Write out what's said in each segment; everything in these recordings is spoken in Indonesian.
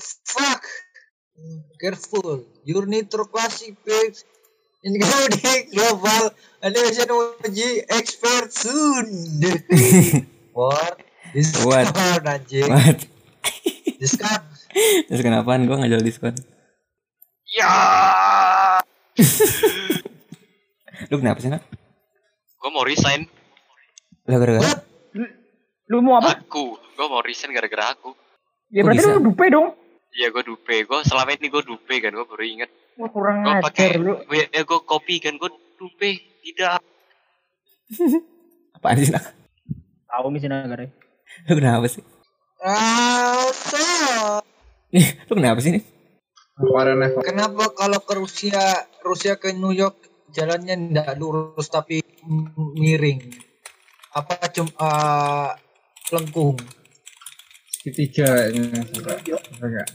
Fuck. Careful. Your nitro classic page including global animation emoji expert soon. What? What? Discord anjing. What? Discord. Terus kenapaan gue nggak jual diskon? Ya. Lu kenapa sih nak? Gue mau resign. Lah gara-gara What? Lu mau apa? Aku. Gue mau resign gara-gara aku. Ya Kok berarti bisa? lu dupe dong. Iya gue dupe. Gue selama ini gue dupe kan. Gue baru inget. Wah kurang Gue pakai. ajar lu. Ya gue kopi kan. Gue dupe. Tidak. apaan sih nak? Tahu misi negara. Lu kenapa sih? Ah, lu kenapa sih nih? Eva. Kenapa kalau ke Rusia, Rusia ke New York jalannya tidak lurus tapi miring? Apa cuma uh, lengkung? Segitiga ini enggak. Enggak.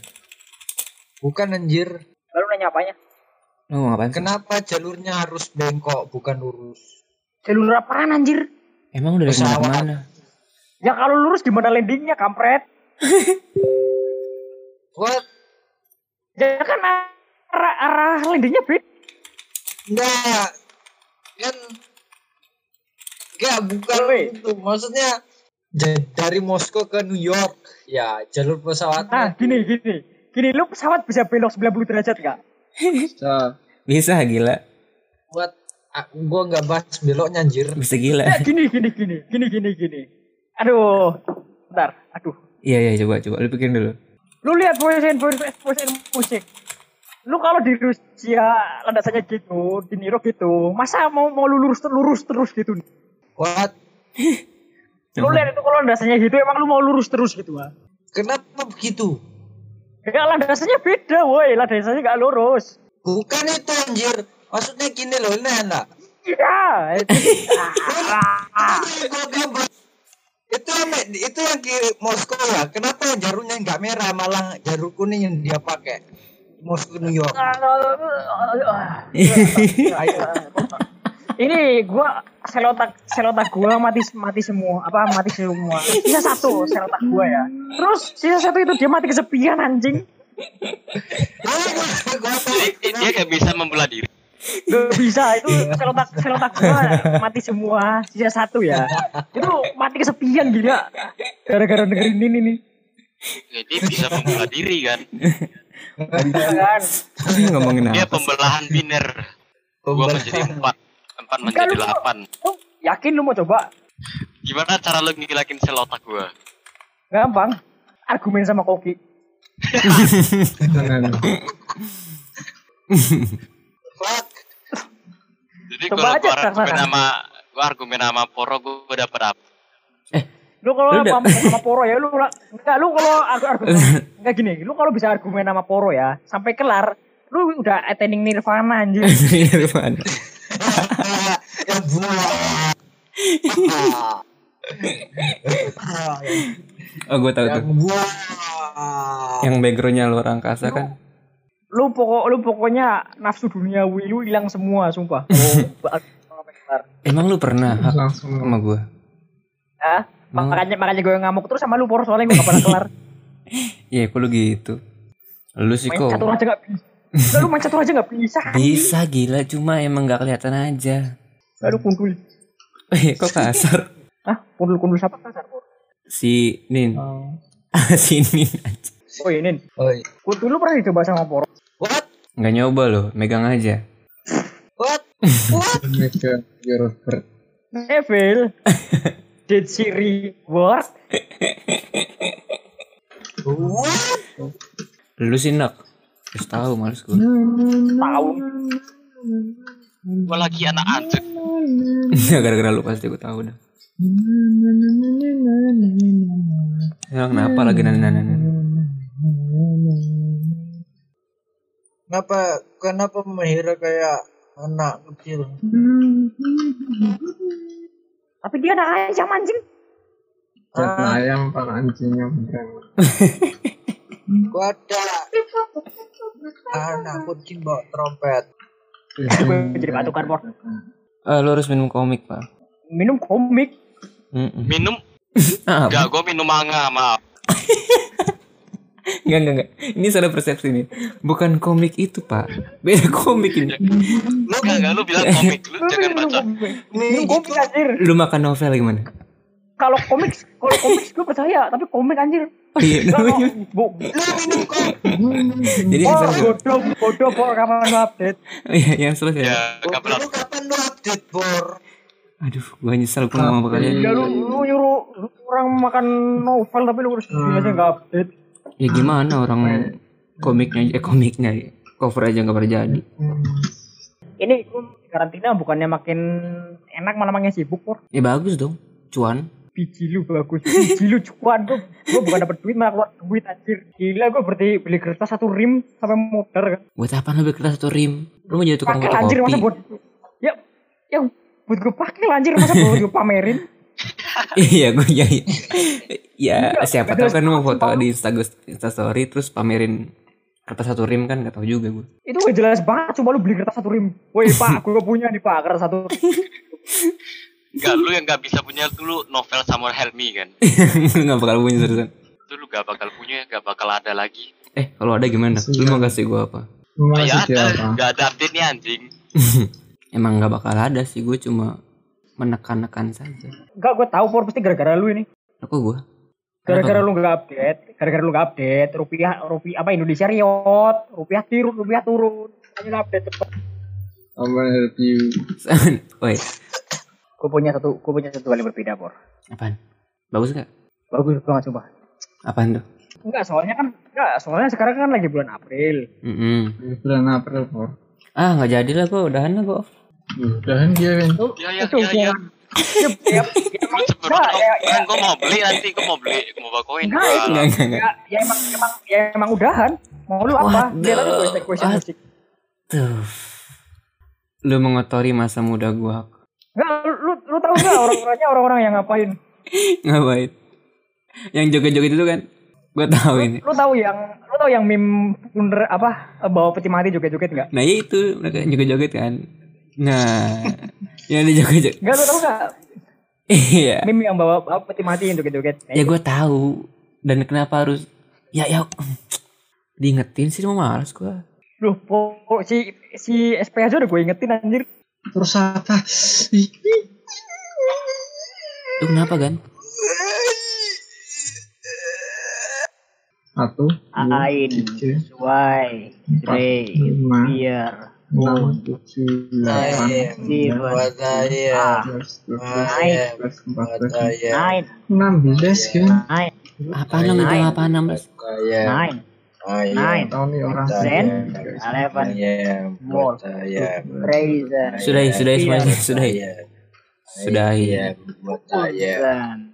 Bukan anjir. Lalu nanya apanya? Ngapain sih? Kenapa jalurnya harus bengkok bukan lurus? Jalur apaan anjir? Emang udah dari mana-mana? Ya kalau lurus gimana landingnya kampret? What? Ya kan arah, arah landingnya beda. Enggak. Kan enggak bukan Woi. itu. Maksudnya dari Moskow ke New York. Ya, jalur Nah pesawatnya. gini gini. Gini lu pesawat bisa belok 90 derajat gak? Bisa. Bisa gila. Buat gua nggak bahas beloknya anjir. Bisa gila. Ya gini gini gini. Gini gini gini. Aduh. Bentar. Aduh. Iya iya coba coba lu pikirin dulu. Lu lihat voice and voice, voice and musik. Lu kalau di Rusia landasannya gitu, di Niro gitu, masa mau mau lu lurus lurus terus gitu? What? Lu lihat itu kalau landasannya gitu, emang lu mau lurus terus gitu ah? Kenapa begitu? Ya landasannya beda, woi. Landasannya gak lurus. Bukan itu anjir. Maksudnya gini loh, ini enak. Iya. itu- Ah, gambar. itu yang di Moskow ya. Kenapa yang jalurnya nggak merah malah jalur kuning yang dia pakai? Moskow New York. Ini gua selotak selotak gua mati mati semua apa mati semua sisa satu selotak gua ya terus sisa satu itu dia mati kesepian anjing dia gak bisa membelah diri. Gak bisa itu selotak selotak gua mati semua sisa satu ya itu mati kesepian gila gara-gara dengerin ini nih Jadi bisa membelah diri kan. kan ngomongin Dia apa? sih? pembelahan biner. Gua menjadi empat. Empat menjadi lu- delapan. lu yakin lu mau coba Gimana cara lu ngilakin selotak gua? gampang argumen sama koki Jangan. Fuck. Jadi Coba kalau aja gua argumen sama gua argumen sama Poro gua dapet apa? lu kalau Lu udah- sama, sama poro ya lu enggak lu kalau argu- argumen enggak gini lu kalau bisa argumen sama poro ya sampai kelar lu udah attending nirvana anjir Irfan. Buah. Oh gue tahu tuh. Yang buah. Yang backgroundnya luar angkasa kan? lu pokok lu pokoknya nafsu duniawi lu hilang semua sumpah oh. Emang lu pernah Langsung. sama gue? ah Emang- makanya makanya gue ngamuk terus sama lu poro soalnya gue gak pernah kelar Iya, kok lu gitu? Lu sih main kok catur aja gak bisa lu main catur aja gak bisa bisa gila, cuma emang gak kelihatan aja. Aduh kundul Eh, kok kasar? ah kundul kundul siapa kasar Si Nin, oh si Nin aja. oh ini Oi. kundul lu pernah dicoba sama poro What? Nggak nyoba loh, megang aja. What? What? Mega Robert. Evil Dead Siri What What? Lu sih nak, terus tahu males gue. tahu Gua lagi anak anjing. Gara-gara lu pasti gue tahu dah. Ya, kenapa lagi nana-nana? Kenapa kenapa menghira kayak anak kecil? tapi dia anak ayam anjing Jatuh ayam para anjingnya beneran. Gua ada anak kucing bawa trompet. Gue jadi patukan por Ah, lu harus minum komik pak. minum komik Mm-mm. Minum Ah, enggak gua minum manga maaf. Enggak, enggak, enggak. Ini salah persepsi nih. Bukan komik itu, Pak. Beda komik ini. Lu enggak enggak lu bilang komik, lu Lu jangan minum baca. Minum komik itu- anjir. Lu makan novel gimana? Kalau komik, kalau komik gue percaya, tapi komik anjir. Iya. Jadi oh, bodoh, bodoh, kok kapan lu update? Iya, yang selesai. Ya, kapan Lu kapan lu update, Bor? Aduh, gua nyesel gua ngomong apa kalian. Ya lu, lu nyuruh lu orang makan novel tapi lu harus Hmm. aja nggak update. Ya gimana orang komiknya eh komiknya cover aja nggak pernah jadi. Ini gue karantina bukannya makin enak malah makin sibuk kok. Ya bagus dong, cuan. Biji lu bagus, biji lu cuan gue. Gue bukan dapet duit malah keluar duit anjir. Gila gue berarti beli kertas satu rim sampai motor kan. Buat apa lu kertas atau rim? Lu mau jadi tukang Pakai anjir masa fotokopi? buat ya yang buat gue pakai anjir masa buat gue pamerin. Iya, gue ya. Ya, siapa tahu kan mau foto di Insta Instastory terus pamerin kertas satu rim kan nggak tahu juga gue. Itu gak jelas banget coba lu beli kertas satu rim. Woi pak, gue punya nih pak kertas satu. Enggak, lu yang gak bisa punya dulu novel Samuel Helmi kan. Nggak bakal punya seriusan. Itu lu gak bakal punya, gak bakal ada lagi. Eh, kalau ada gimana? Lu mau kasih gue apa? Masih ya ada, siapa? gak ada update nih anjing. Emang nggak bakal ada sih, gue cuma menekan-nekan saja. Enggak gue tahu por pasti gara-gara lu ini. Apa gue? Gara-gara lu nggak update, gara-gara lu nggak update, rupiah rupiah apa Indonesia riot, rupiah turun, rupiah turun. Lu update cepet. Apa review? Woi, Gue punya satu, gue punya satu hal yang berbeda por. apaan? Bagus nggak? Bagus banget coba. Apaan tuh? Enggak, soalnya kan enggak, soalnya sekarang kan lagi bulan April. Mm-mm. Bulan April, Por. Ah, nggak jadi lah gue, udahan lah gue. Udahan dia kan. Itu, Ya, ya, itu ya, ya. ya, ya, ya, kan gue mau beli nanti, gue mau beli, gue mau bawa koin. Enggak, itu ya, ya emang emang ya emang udahan. Mau lu apa? Dia tadi the- question question musik. Tuh. Lu mengotori masa muda gue. Enggak, lu, tahu enggak orang-orangnya orang-orang yang ngapain? Ngapain? Yang joget-joget itu kan? Gue tahu ini. Lu tahu yang lu tahu yang meme bundar apa bawa peti mati joget-joget enggak? Nah ya itu mereka joget-joget kan. Nah, yang di joget-joget. Enggak lu tahu enggak? Iya. Meme yang bawa, bawa peti mati yang joget-joget. Ya gue tahu. Dan kenapa harus? Ya ya. Diingetin sih mau males gue. Loh, po, po- si si SPH udah gue ingetin anjir. Terus apa? Lu kenapa kan? Satu, Ain, Suai, lima, Biar, enam, delapan, belas, buat belas, saya. Nine, enam belas kan? nine, Apaan lo ngitung apaan 16? Ayam, nine, Tahu nih orang eleven, Ayam, buat saya. Fraser, Sudahi. Sudahi. Ayam, buat saya.